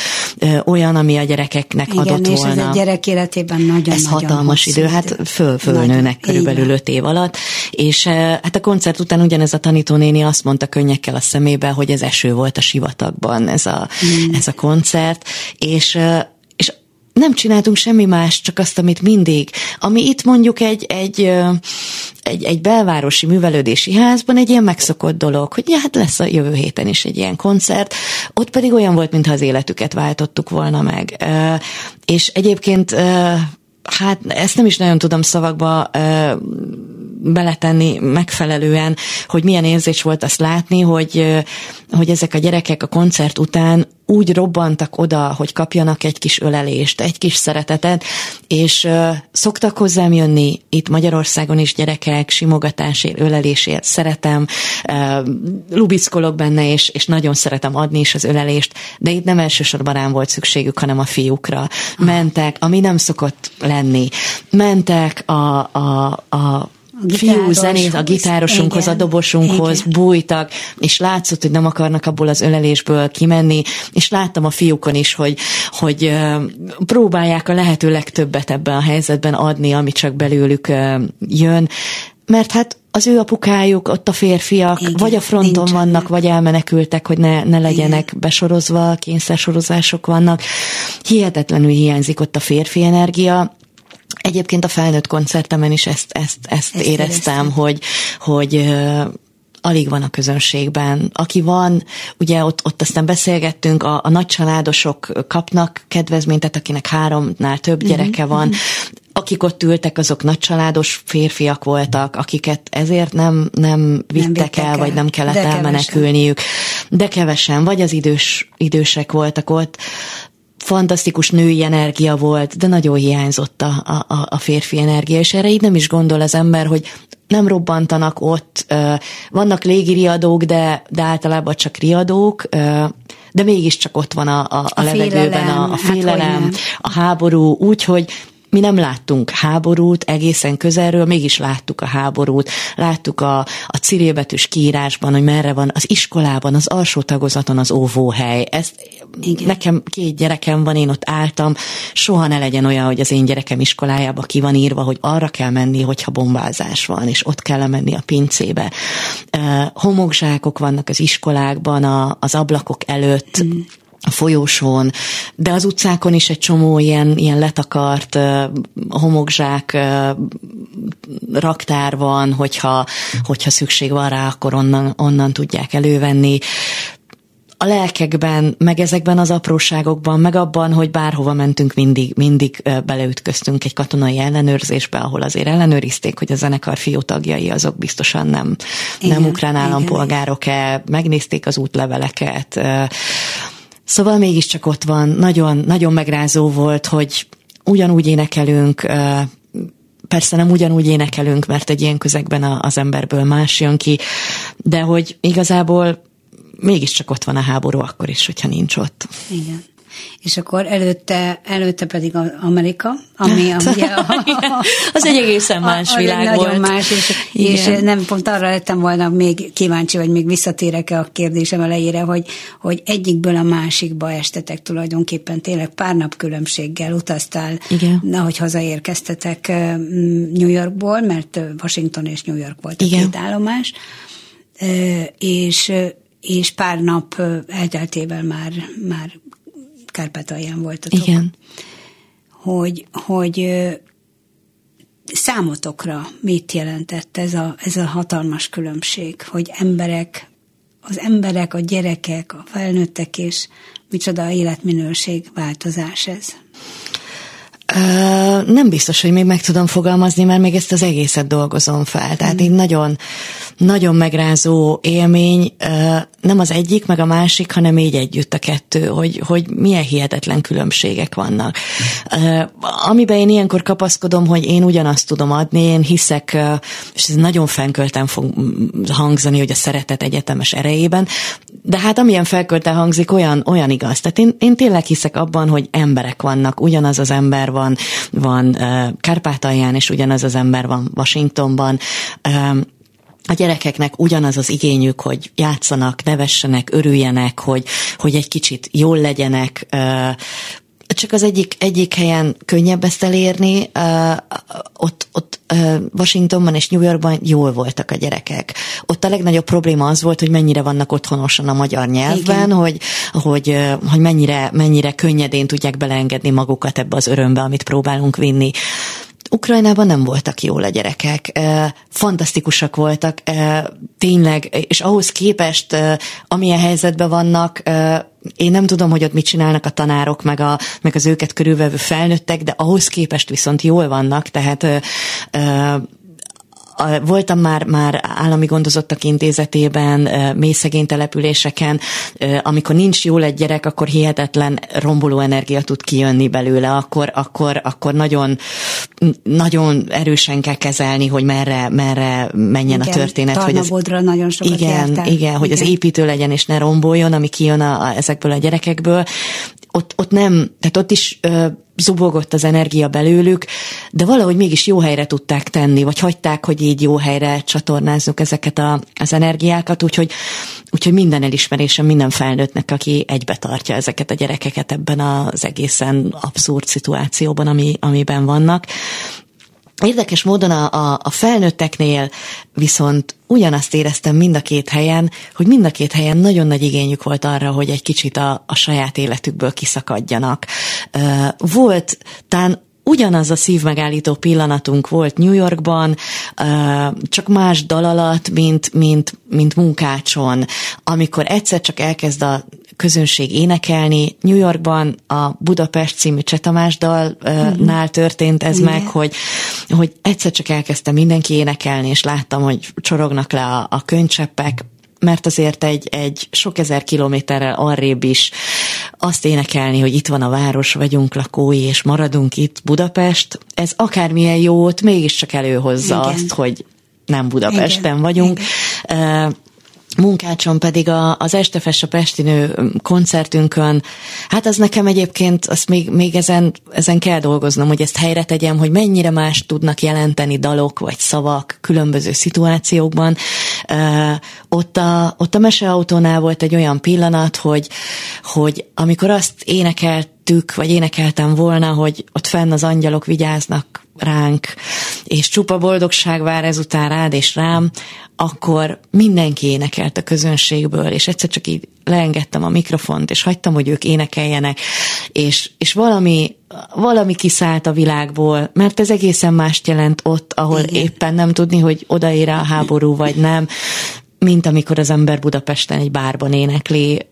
olyan, ami a gyerekeknek igen, adott és volna. ez a gyerek életében nagyon Ez nagyon hatalmas idő, idő, hát föl, fölnőnek körülbelül öt év alatt, és hát a koncert után ugyanez a tanítónéni azt mondta könnyekkel a szemébe, hogy ez eső volt a sivatagban, ez a, mm. ez a koncert, és és nem csináltunk semmi más, csak azt, amit mindig. Ami itt mondjuk egy, egy, egy, egy belvárosi művelődési házban egy ilyen megszokott dolog, hogy ja, hát lesz a jövő héten is egy ilyen koncert, ott pedig olyan volt, mintha az életüket váltottuk volna meg. És egyébként hát ezt nem is nagyon tudom szavakba beletenni megfelelően, hogy milyen érzés volt azt látni, hogy, hogy ezek a gyerekek a koncert után úgy robbantak oda, hogy kapjanak egy kis ölelést, egy kis szeretetet, és uh, szoktak hozzám jönni itt Magyarországon is gyerekek simogatásért, ölelésért, szeretem, uh, lubickolok benne, és, és nagyon szeretem adni is az ölelést, de itt nem elsősorban rám volt szükségük, hanem a fiúkra. Mentek, ami nem szokott lenni. Mentek a, a, a fiú zenét a gitárosunkhoz, igen, a dobosunkhoz igen. bújtak, és látszott, hogy nem akarnak abból az ölelésből kimenni, és láttam a fiúkon is, hogy, hogy próbálják a lehető legtöbbet ebben a helyzetben adni, ami csak belőlük jön, mert hát az ő apukájuk, ott a férfiak, Igen, vagy a fronton nincsen. vannak, vagy elmenekültek, hogy ne, ne legyenek Igen. besorozva, kényszersorozások vannak. Hihetetlenül hiányzik ott a férfi energia, Egyébként a felnőtt koncertemen is ezt, ezt, ezt, ezt éreztem, éreztem, hogy, hogy alig van a közönségben. Aki van, ugye ott, ott aztán beszélgettünk, a, a nagycsaládosok kapnak kedvezményt, tehát akinek háromnál több mhm, gyereke mm-hmm. van, akik ott ültek, azok nagycsaládos férfiak voltak, akiket ezért nem, nem vittek, nem vittek el, el, vagy nem kellett de elmenekülniük. Kevesen. De kevesen, vagy az idős, idősek voltak ott fantasztikus női energia volt, de nagyon hiányzott a, a, a férfi energia, és erre így nem is gondol az ember, hogy nem robbantanak ott, vannak légiriadók, de, de általában csak riadók, de mégiscsak ott van a, a, a, a levegőben félelem, a, a félelem, hát, a háború, úgyhogy mi nem láttunk háborút egészen közelről, mégis láttuk a háborút, láttuk a, a cirélbetűs kiírásban, hogy merre van az iskolában, az alsó tagozaton az óvóhely. Ez, Igen. nekem két gyerekem van, én ott álltam, soha ne legyen olyan, hogy az én gyerekem iskolájába ki van írva, hogy arra kell menni, hogyha bombázás van, és ott kell menni a pincébe. Uh, homokzsákok vannak az iskolákban, a, az ablakok előtt, mm a folyósón, de az utcákon is egy csomó ilyen, ilyen letakart uh, homokzsák uh, raktár van, hogyha, hogyha szükség van rá, akkor onnan, onnan tudják elővenni. A lelkekben, meg ezekben az apróságokban, meg abban, hogy bárhova mentünk, mindig, mindig beleütköztünk egy katonai ellenőrzésbe, ahol azért ellenőrizték, hogy a zenekar fiú tagjai azok biztosan nem, igen, nem ukrán állampolgárok-e, megnézték az útleveleket, Szóval mégiscsak ott van, nagyon, nagyon megrázó volt, hogy ugyanúgy énekelünk, persze nem ugyanúgy énekelünk, mert egy ilyen közegben az emberből más jön ki, de hogy igazából mégiscsak ott van a háború akkor is, hogyha nincs ott. Igen és akkor előtte, előtte pedig Amerika, ami hát, ugye a, a, az egy egészen más a, világ nagyon volt. más, és, és nem pont arra lettem volna még kíváncsi, vagy még visszatérek-e a kérdésem elejére, hogy, hogy egyikből a másikba estetek tulajdonképpen tényleg pár nap különbséggel utaztál, Igen. ahogy hazaérkeztetek New Yorkból, mert Washington és New York volt a Igen. két állomás, és és pár nap elteltével már, már Kárpátalján voltatok. Igen. Hogy, hogy számotokra mit jelentett ez a, ez a hatalmas különbség, hogy emberek, az emberek, a gyerekek, a felnőttek és micsoda életminőség változás ez? Nem biztos, hogy még meg tudom fogalmazni, mert még ezt az egészet dolgozom fel. Tehát mm. így nagyon, nagyon megrázó élmény, nem az egyik, meg a másik, hanem így együtt a kettő, hogy, hogy milyen hihetetlen különbségek vannak. Amiben én ilyenkor kapaszkodom, hogy én ugyanazt tudom adni, én hiszek, és ez nagyon fenkölten fog hangzani, hogy a szeretet egyetemes erejében, de hát amilyen felkölten hangzik, olyan, olyan igaz. Tehát én, én tényleg hiszek abban, hogy emberek vannak, ugyanaz az ember van, van Kárpátalján, és ugyanaz az ember van Washingtonban. A gyerekeknek ugyanaz az igényük, hogy játszanak, nevessenek, örüljenek, hogy, hogy egy kicsit jól legyenek, csak az egyik, egyik helyen könnyebb ezt elérni, uh, ott, ott uh, Washingtonban és New Yorkban jól voltak a gyerekek. Ott a legnagyobb probléma az volt, hogy mennyire vannak otthonosan a magyar nyelvben, hogy, hogy, uh, hogy mennyire, mennyire könnyedén tudják beleengedni magukat ebbe az örömbe, amit próbálunk vinni. Ukrajnában nem voltak jól a gyerekek, fantasztikusak voltak, tényleg, és ahhoz képest, amilyen helyzetben vannak, én nem tudom, hogy ott mit csinálnak a tanárok, meg, a, meg az őket körülvevő felnőttek, de ahhoz képest viszont jól vannak, tehát voltam már, már állami gondozottak intézetében, mély szegény településeken, amikor nincs jól egy gyerek, akkor hihetetlen romboló energia tud kijönni belőle, akkor, akkor, akkor nagyon, nagyon erősen kell kezelni, hogy merre, merre menjen igen, a történet. Hogy az, nagyon sokat igen, igen, igen, hogy igen. az építő legyen és ne romboljon, ami kijön a, a, ezekből a gyerekekből. Ott, ott nem, tehát ott is ö, zubogott az energia belőlük, de valahogy mégis jó helyre tudták tenni, vagy hagyták, hogy így jó helyre csatornázzuk ezeket a, az energiákat, úgyhogy, úgyhogy minden elismerésem minden felnőttnek, aki egybe tartja ezeket a gyerekeket ebben az egészen abszurd szituációban, ami, amiben vannak. Érdekes módon a, a, a felnőtteknél viszont ugyanazt éreztem mind a két helyen, hogy mind a két helyen nagyon nagy igényük volt arra, hogy egy kicsit a, a saját életükből kiszakadjanak. Volt tán ugyanaz a szívmegállító pillanatunk volt New Yorkban, csak más dal alatt, mint, mint, mint munkácson, amikor egyszer csak elkezd a közönség énekelni. New Yorkban a Budapest című Csetamás dalnál uh-huh. történt ez Igen. meg, hogy, hogy egyszer csak elkezdte mindenki énekelni, és láttam, hogy csorognak le a, a könycseppek, mert azért egy, egy sok ezer kilométerrel arrébb is azt énekelni, hogy itt van a város, vagyunk lakói, és maradunk itt Budapest, ez akármilyen jót mégiscsak előhozza Igen. azt, hogy nem Budapesten Igen. vagyunk. Igen munkácson pedig a, az Estefes a Pestinő koncertünkön, hát az nekem egyébként, azt még, még ezen, ezen kell dolgoznom, hogy ezt helyre tegyem, hogy mennyire más tudnak jelenteni dalok vagy szavak különböző szituációkban. Uh, ott, a, ott a meseautónál volt egy olyan pillanat, hogy, hogy amikor azt énekeltük, vagy énekeltem volna, hogy ott fenn az angyalok vigyáznak ránk, és csupa boldogság vár ezután rád és rám, akkor mindenki énekelt a közönségből, és egyszer csak így leengedtem a mikrofont, és hagytam, hogy ők énekeljenek, és, és valami, valami kiszállt a világból, mert ez egészen mást jelent ott, ahol Igen. éppen nem tudni, hogy odaér a háború, vagy nem, mint amikor az ember Budapesten egy bárban énekli,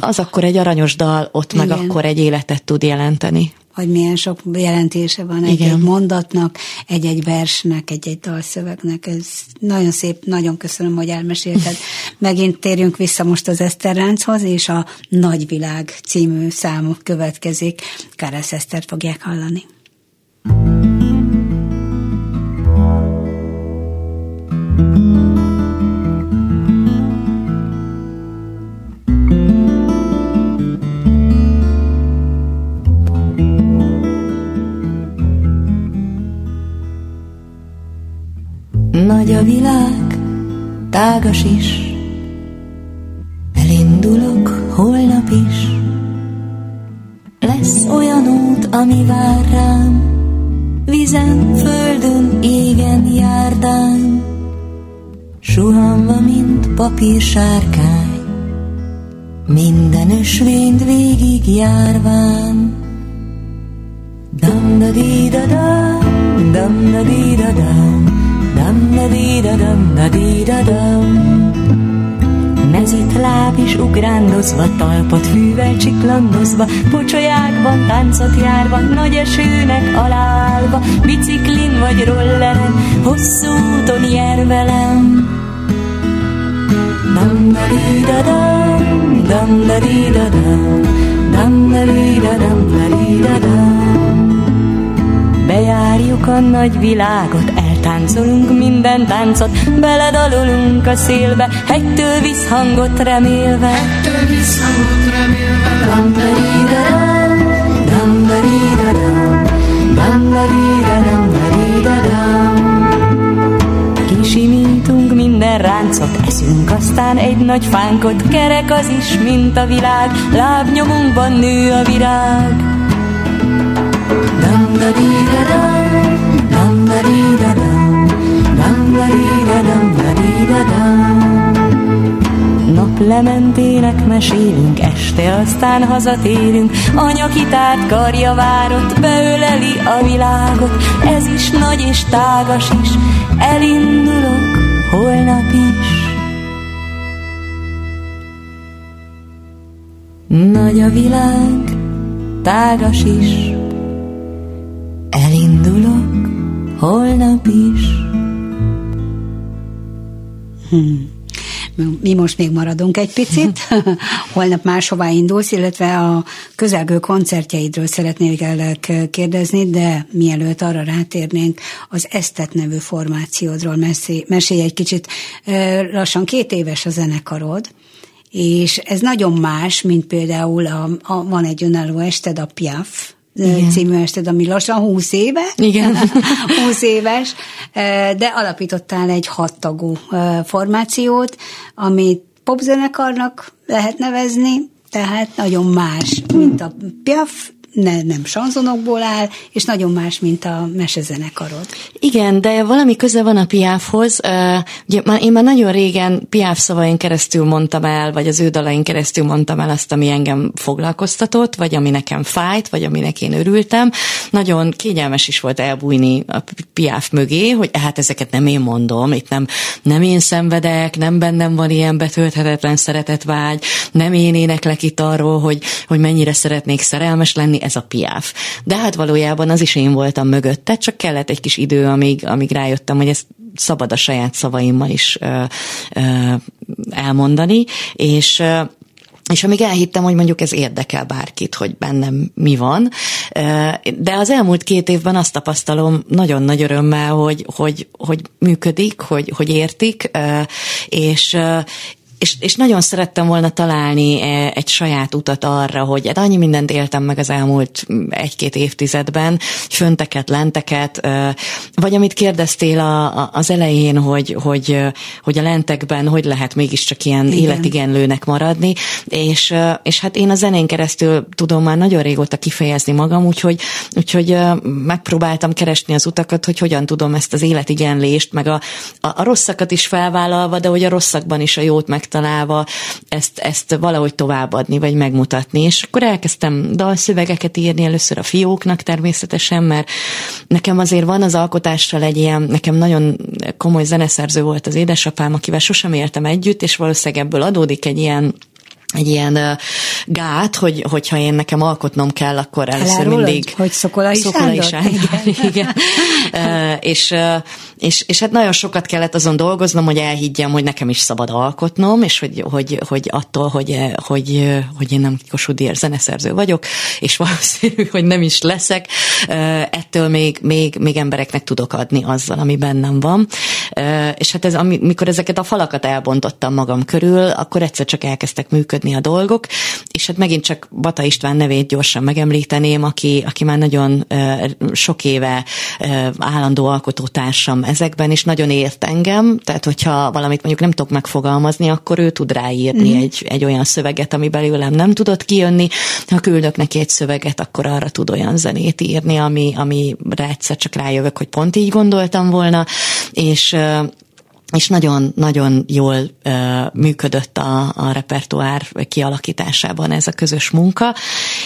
az akkor egy aranyos dal, ott Igen. meg akkor egy életet tud jelenteni hogy milyen sok jelentése van egy-egy mondatnak, egy-egy versnek, egy-egy dalszövegnek. Ez nagyon szép, nagyon köszönöm, hogy elmesélted. Megint térjünk vissza most az Eszterlánchoz, és a Nagyvilág című számok következik. Káresz Esztert fogják hallani. Nagy a világ, tágas is, elindulok holnap is. Lesz olyan út, ami vár rám, vizen, földön, égen, járdán, suhanva, mint papír sárkány, minden ösvényt végig járván. Dam da di da dam, dam da di da dam, dam da di da dam da di da dam Mezit láb is ugrándozva, talpat fűvel csiklandozva, pocsolyákban, táncot járva, nagy esőnek alálva, biciklin vagy rolleren, hosszú úton jár velem. Dam da di da dam, dam da di da dam, dam da di da dam da di da dam. Bejárjuk a nagy világot, Táncolunk minden táncot, beledalulunk a szélbe, hegytől visszhangot remélve. Hegytől visszhangot remélve. Dam da da dam, dam da da dam, Kisimítunk minden ráncot, eszünk aztán egy nagy fánkot, kerek az is, mint a világ, lábnyomunkban nő a virág. dam da di da dam, dam da di da dam Naplementének mesélünk, este aztán hazatérünk, anya kitárt karja várott, beöleli a világot, ez is nagy és tágas is, elindulok holnap is. Nagy a világ, tágas is, elindulok holnap is. Hmm. Mi most még maradunk egy picit, holnap máshová indulsz, illetve a közelgő koncertjeidről szeretnék el kérdezni, de mielőtt arra rátérnénk, az Esztet nevű formációdról mesélj egy kicsit. Lassan két éves a zenekarod, és ez nagyon más, mint például a, a, van egy önálló ested, a Piaf, igen. című ested, ami lassan 20 éve. Igen. 20 éves, de alapítottál egy hattagú formációt, amit popzenekarnak lehet nevezni, tehát nagyon más, mint a Piaf, ne, nem sanzonokból áll, és nagyon más, mint a mesezenekarod. Igen, de valami köze van a Piáfhoz. Ugye én már nagyon régen Piáf szavain keresztül mondtam el, vagy az ő dalain keresztül mondtam el azt, ami engem foglalkoztatott, vagy ami nekem fájt, vagy aminek én örültem. Nagyon kényelmes is volt elbújni a Piáf mögé, hogy hát ezeket nem én mondom, itt nem, nem én szenvedek, nem bennem van ilyen betölthetetlen szeretetvágy, nem én éneklek itt arról, hogy, hogy mennyire szeretnék szerelmes lenni, ez a piáf. De hát valójában az is én voltam mögötte, csak kellett egy kis idő, amíg, amíg rájöttem, hogy ezt szabad a saját szavaimmal is ö, ö, elmondani, és ö, és amíg elhittem, hogy mondjuk ez érdekel bárkit, hogy bennem mi van, de az elmúlt két évben azt tapasztalom nagyon nagy örömmel, hogy, hogy, hogy működik, hogy, hogy értik, és, és, és nagyon szerettem volna találni e, egy saját utat arra, hogy hát annyi mindent éltem meg az elmúlt egy-két évtizedben, fönteket, lenteket, vagy amit kérdeztél a, a, az elején, hogy, hogy, hogy a lentekben hogy lehet mégiscsak ilyen Igen. életigenlőnek maradni, és, és hát én a zenén keresztül tudom már nagyon régóta kifejezni magam, úgyhogy, úgyhogy megpróbáltam keresni az utakat, hogy hogyan tudom ezt az életigenlést, meg a, a, a rosszakat is felvállalva, de hogy a rosszakban is a jót meg megtalálva ezt, ezt valahogy továbbadni, vagy megmutatni. És akkor elkezdtem dalszövegeket írni először a fióknak természetesen, mert nekem azért van az alkotással egy ilyen, nekem nagyon komoly zeneszerző volt az édesapám, akivel sosem éltem együtt, és valószínűleg ebből adódik egy ilyen egy ilyen gát, hogy, hogyha én nekem alkotnom kell, akkor először Elárulod, mindig... hogy Szokolai, Szokolai Sándor? Igen. igen. uh, és, és, és hát nagyon sokat kellett azon dolgoznom, hogy elhiggyem, hogy nekem is szabad alkotnom, és hogy, hogy, hogy attól, hogy, hogy, hogy én nem Kossuth zeneszerző vagyok, és valószínű, hogy nem is leszek, ettől még, még, még embereknek tudok adni azzal, ami bennem van. Uh, és hát ez, amikor ezeket a falakat elbontottam magam körül, akkor egyszer csak elkezdtek működni működni a dolgok, és hát megint csak Bata István nevét gyorsan megemlíteném, aki, aki már nagyon sok éve állandó alkotótársam ezekben, és nagyon ért engem, tehát hogyha valamit mondjuk nem tudok megfogalmazni, akkor ő tud ráírni mm. egy, egy olyan szöveget, ami belőlem nem tudott kijönni, ha küldök neki egy szöveget, akkor arra tud olyan zenét írni, ami, amire egyszer csak rájövök, hogy pont így gondoltam volna, és és nagyon-nagyon jól uh, működött a, a repertoár kialakításában ez a közös munka,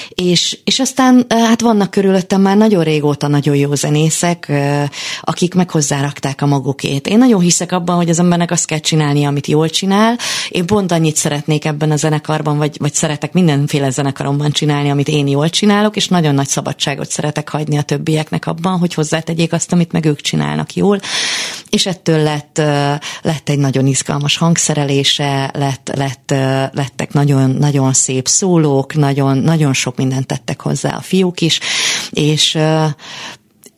és, és aztán hát vannak körülöttem már nagyon régóta nagyon jó zenészek, uh, akik meg hozzárakták a magukét. Én nagyon hiszek abban, hogy az embernek azt kell csinálni, amit jól csinál. Én pont annyit szeretnék ebben a zenekarban, vagy, vagy szeretek mindenféle zenekaromban csinálni, amit én jól csinálok, és nagyon nagy szabadságot szeretek hagyni a többieknek abban, hogy hozzátegyék azt, amit meg ők csinálnak jól. És ettől lett lett egy nagyon izgalmas hangszerelése, lett, lett, lettek nagyon, nagyon szép szólók, nagyon, nagyon sok mindent tettek hozzá a fiúk is, és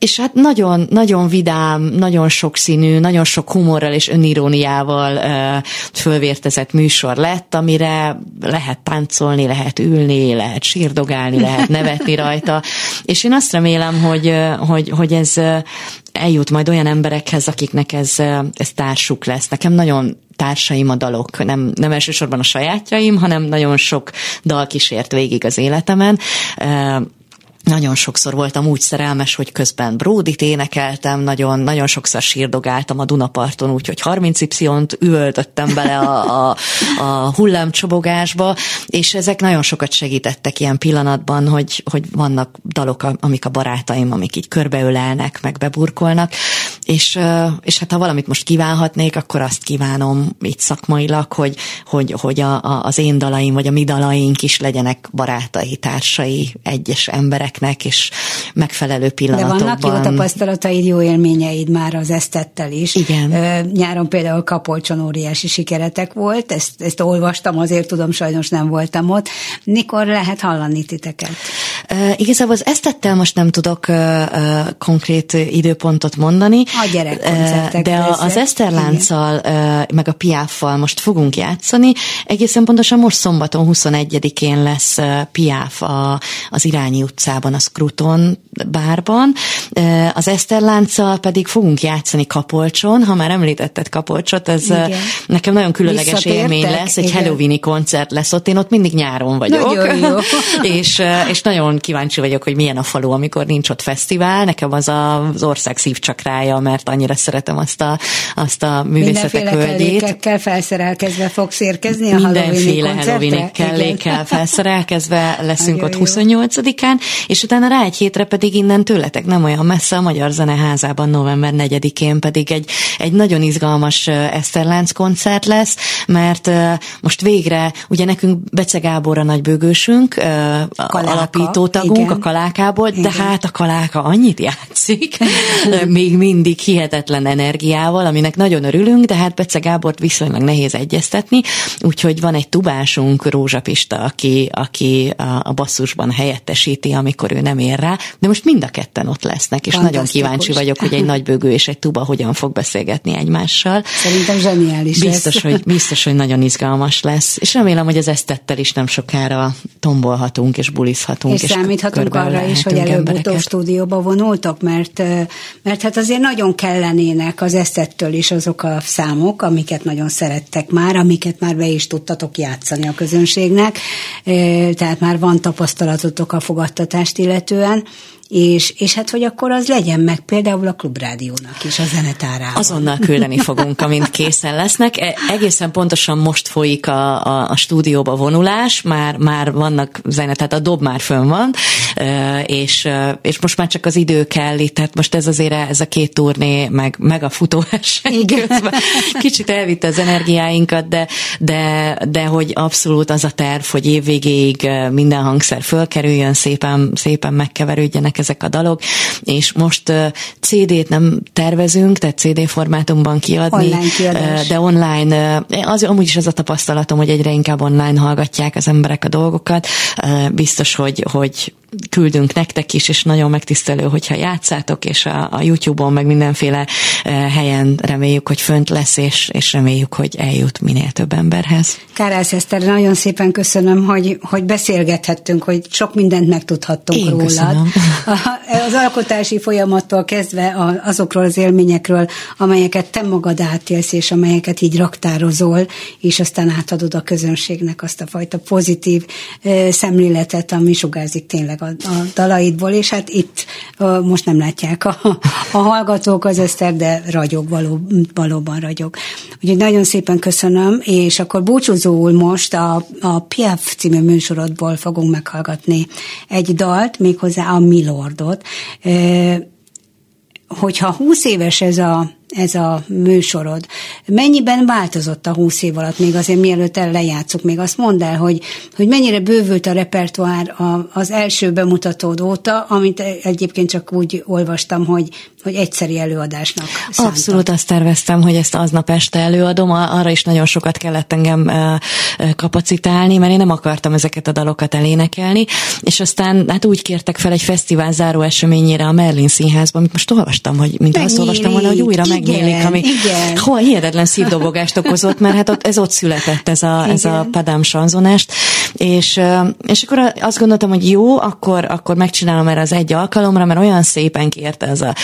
és hát nagyon, nagyon vidám, nagyon sokszínű, nagyon sok humorral és öniróniával uh, fölvértezett műsor lett, amire lehet táncolni, lehet ülni, lehet sírdogálni, lehet nevetni rajta, és én azt remélem, hogy, hogy, hogy ez eljut majd olyan emberekhez, akiknek ez, ez társuk lesz. Nekem nagyon társaim a dalok, nem, nem elsősorban a sajátjaim, hanem nagyon sok dal kísért végig az életemen nagyon sokszor voltam úgy szerelmes, hogy közben Bródit énekeltem, nagyon, nagyon sokszor sírdogáltam a Dunaparton, úgyhogy 30 y üvöltöttem bele a, a, a hullámcsobogásba, és ezek nagyon sokat segítettek ilyen pillanatban, hogy, hogy vannak dalok, amik a barátaim, amik így körbeölelnek, meg beburkolnak, és, és hát ha valamit most kívánhatnék, akkor azt kívánom itt szakmailag, hogy, hogy, hogy a, a, az én dalaim, vagy a mi dalaink is legyenek barátai, társai, egyes embereknek, és megfelelő pillanatokban. De vannak jó tapasztalataid, jó élményeid már az esztettel is. Igen. Nyáron például Kapolcson óriási sikeretek volt, ezt, ezt olvastam, azért tudom, sajnos nem voltam ott. Mikor lehet hallani titeket? Uh, igazából az esztettel most nem tudok uh, uh, konkrét időpontot mondani, a gyerekkoncertek. De a, az Eszterlánccal, meg a Piáffal most fogunk játszani. Egészen pontosan most szombaton 21-én lesz Piáf a, az Irányi utcában, a Skruton bárban. Az Eszterlánccal pedig fogunk játszani Kapolcson. Ha már említetted Kapolcsot, ez Igen. nekem nagyon különleges élmény lesz. Egy Halloweeni koncert lesz ott. Én ott mindig nyáron vagyok. Nagyon jó. és, és nagyon kíváncsi vagyok, hogy milyen a falu, amikor nincs ott fesztivál. Nekem az az ország szívcsakrája, mert annyira szeretem azt a, azt a művészetek völgyét. felszerelkezve fogsz érkezni a Mindenféle Halloween kellékkel felszerelkezve leszünk Nagyon ott 28-án, és utána rá egy hétre pedig innen tőletek nem olyan messze a Magyar Zeneházában november 4-én pedig egy, egy nagyon izgalmas Eszterlánc koncert lesz, mert most végre, ugye nekünk Bece Gábor a nagybőgősünk, Kaláka, alapító tagunk igen. a Kalákából, igen. de hát a Kaláka annyit játszik, még mindig hihetetlen energiával, aminek nagyon örülünk, de hát Bece Gábort viszonylag nehéz egyeztetni, úgyhogy van egy tubásunk, Rózsa Pista, aki, aki a, basszusban helyettesíti, amikor ő nem ér rá, de most mind a ketten ott lesznek, és nagyon kíváncsi vagyok, hogy egy nagybőgő és egy tuba hogyan fog beszélgetni egymással. Szerintem zseniális biztos, lesz. Hogy, biztos, hogy nagyon izgalmas lesz, és remélem, hogy az esztettel is nem sokára tombolhatunk és bulizhatunk. És, és számíthatunk arra is, hogy előbb-utóbb stúdióba vonultok, mert, mert hát azért nagyon kellenének az eszettől is azok a számok, amiket nagyon szerettek már, amiket már be is tudtatok játszani a közönségnek, tehát már van tapasztalatotok a fogadtatást illetően, és, és hát, hogy akkor az legyen meg például a klubrádiónak is, a zenetárában. Azonnal küldeni fogunk, amint készen lesznek. E, egészen pontosan most folyik a, a, a stúdióba vonulás, már, már vannak zene, tehát a dob már fönn van, és, és most már csak az idő kell itt, tehát most ez azért ez a két turné, meg, meg a futóverseny közben kicsit elvitte az energiáinkat, de, de, de hogy abszolút az a terv, hogy évvégéig minden hangszer fölkerüljön, szépen, szépen megkeverődjenek jönnek ezek a dalok, és most CD-t nem tervezünk, tehát CD formátumban kiadni, online de online, az amúgy is az a tapasztalatom, hogy egyre inkább online hallgatják az emberek a dolgokat, biztos, hogy, hogy küldünk nektek is, és nagyon megtisztelő, hogyha játszátok, és a, a YouTube-on, meg mindenféle helyen reméljük, hogy fönt lesz, és, és reméljük, hogy eljut minél több emberhez. Kárász Eszter, nagyon szépen köszönöm, hogy, hogy beszélgethettünk, hogy sok mindent megtudhattunk Én rólad. Köszönöm. Az alkotási folyamattól kezdve azokról az élményekről, amelyeket te magad átélsz, és amelyeket így raktározol, és aztán átadod a közönségnek azt a fajta pozitív szemléletet, ami sugárzik tényleg a, a dalaidból, és hát itt most nem látják a, a hallgatók az Eszter, de ragyog, való, valóban ragyog. Úgyhogy nagyon szépen köszönöm, és akkor búcsúzóul most a, a Piaf című műsorodból fogunk meghallgatni egy dalt, méghozzá a Milordot. Hogyha 20 éves ez a ez a műsorod. Mennyiben változott a húsz év alatt, még azért mielőtt el lejátszuk, még azt mondd el, hogy, hogy mennyire bővült a repertoár az első bemutatód óta, amit egyébként csak úgy olvastam, hogy, hogy egyszeri előadásnak szántam. Abszolút azt terveztem, hogy ezt aznap este előadom, arra is nagyon sokat kellett engem kapacitálni, mert én nem akartam ezeket a dalokat elénekelni, és aztán hát úgy kértek fel egy fesztivál záró eseményére a Merlin Színházban, amit most olvastam, hogy mint azt olvastam volna, hogy újra meg megnyílik, ami igen. Hol, hihetetlen szívdobogást okozott, mert hát ott, ez ott született, ez a, ez a Padám sanzonást, És, és akkor azt gondoltam, hogy jó, akkor, akkor megcsinálom erre az egy alkalomra, mert olyan szépen kérte ez a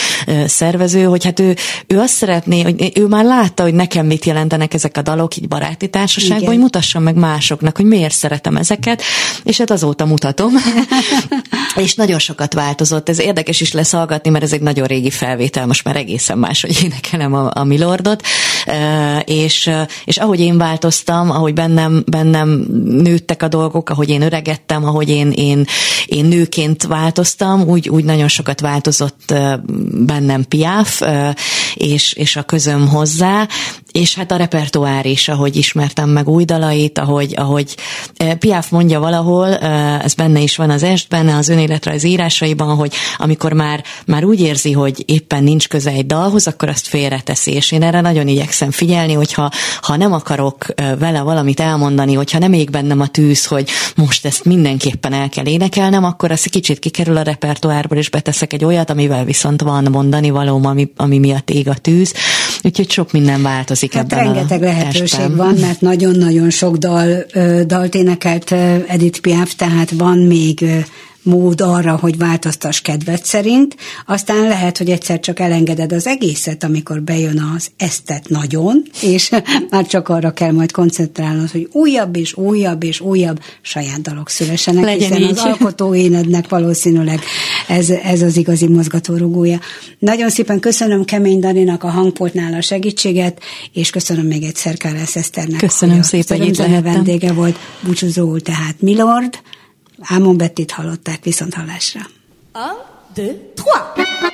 szervező, hogy hát ő, ő azt szeretné, hogy ő már látta, hogy nekem mit jelentenek ezek a dalok így baráti társaságban, Igen. hogy mutassam meg másoknak, hogy miért szeretem ezeket, és hát azóta mutatom. és nagyon sokat változott. Ez érdekes is lesz hallgatni, mert ez egy nagyon régi felvétel, most már egészen más, hogy énekelem a, a Milordot. És, és ahogy én változtam, ahogy bennem, bennem nőttek a dolgok, ahogy én öregettem, ahogy én, én, én nőként változtam, úgy, úgy nagyon sokat változott bennem Piaf, és, és a közöm hozzá, és hát a repertoár is, ahogy ismertem meg új dalait, ahogy, ahogy Piaf mondja valahol, ez benne is van az estben, az önéletrajz írásaiban, hogy amikor már, már úgy érzi, hogy éppen nincs köze egy dalhoz, akkor azt félreteszi, és én erre nagyon igyekszem figyelni, hogyha ha nem akarok vele valamit elmondani, hogyha nem ég bennem a tűz, hogy most ezt mindenképpen el kell énekelnem, akkor az kicsit kikerül a repertoárból, és beteszek egy olyat, amivel viszont van mondani valóm, ami, ami miatt ég a tűz. Úgyhogy sok minden változik hát ebben rengeteg a lehetőség testben. van, mert nagyon-nagyon sok dal, dalt énekelt Edith Piaf, tehát van még mód arra, hogy változtass kedved szerint, aztán lehet, hogy egyszer csak elengeded az egészet, amikor bejön az esztet nagyon, és már csak arra kell majd koncentrálnod, hogy újabb és újabb és újabb saját dalok szülessenek, Legyen hiszen így. az alkotó énednek valószínűleg ez, ez az igazi mozgatórugója. Nagyon szépen köszönöm Kemény Daninak a hangportnál a segítséget, és köszönöm még egyszer Kárlász Eszternek. Köszönöm szépen, hogy itt lehettem. vendége volt, búcsúzóul tehát Milord, Ámon Bettit hallották viszont hallásra. Un, deux, trois.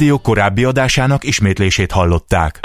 A Klubrádió korábbi adásának ismétlését hallották.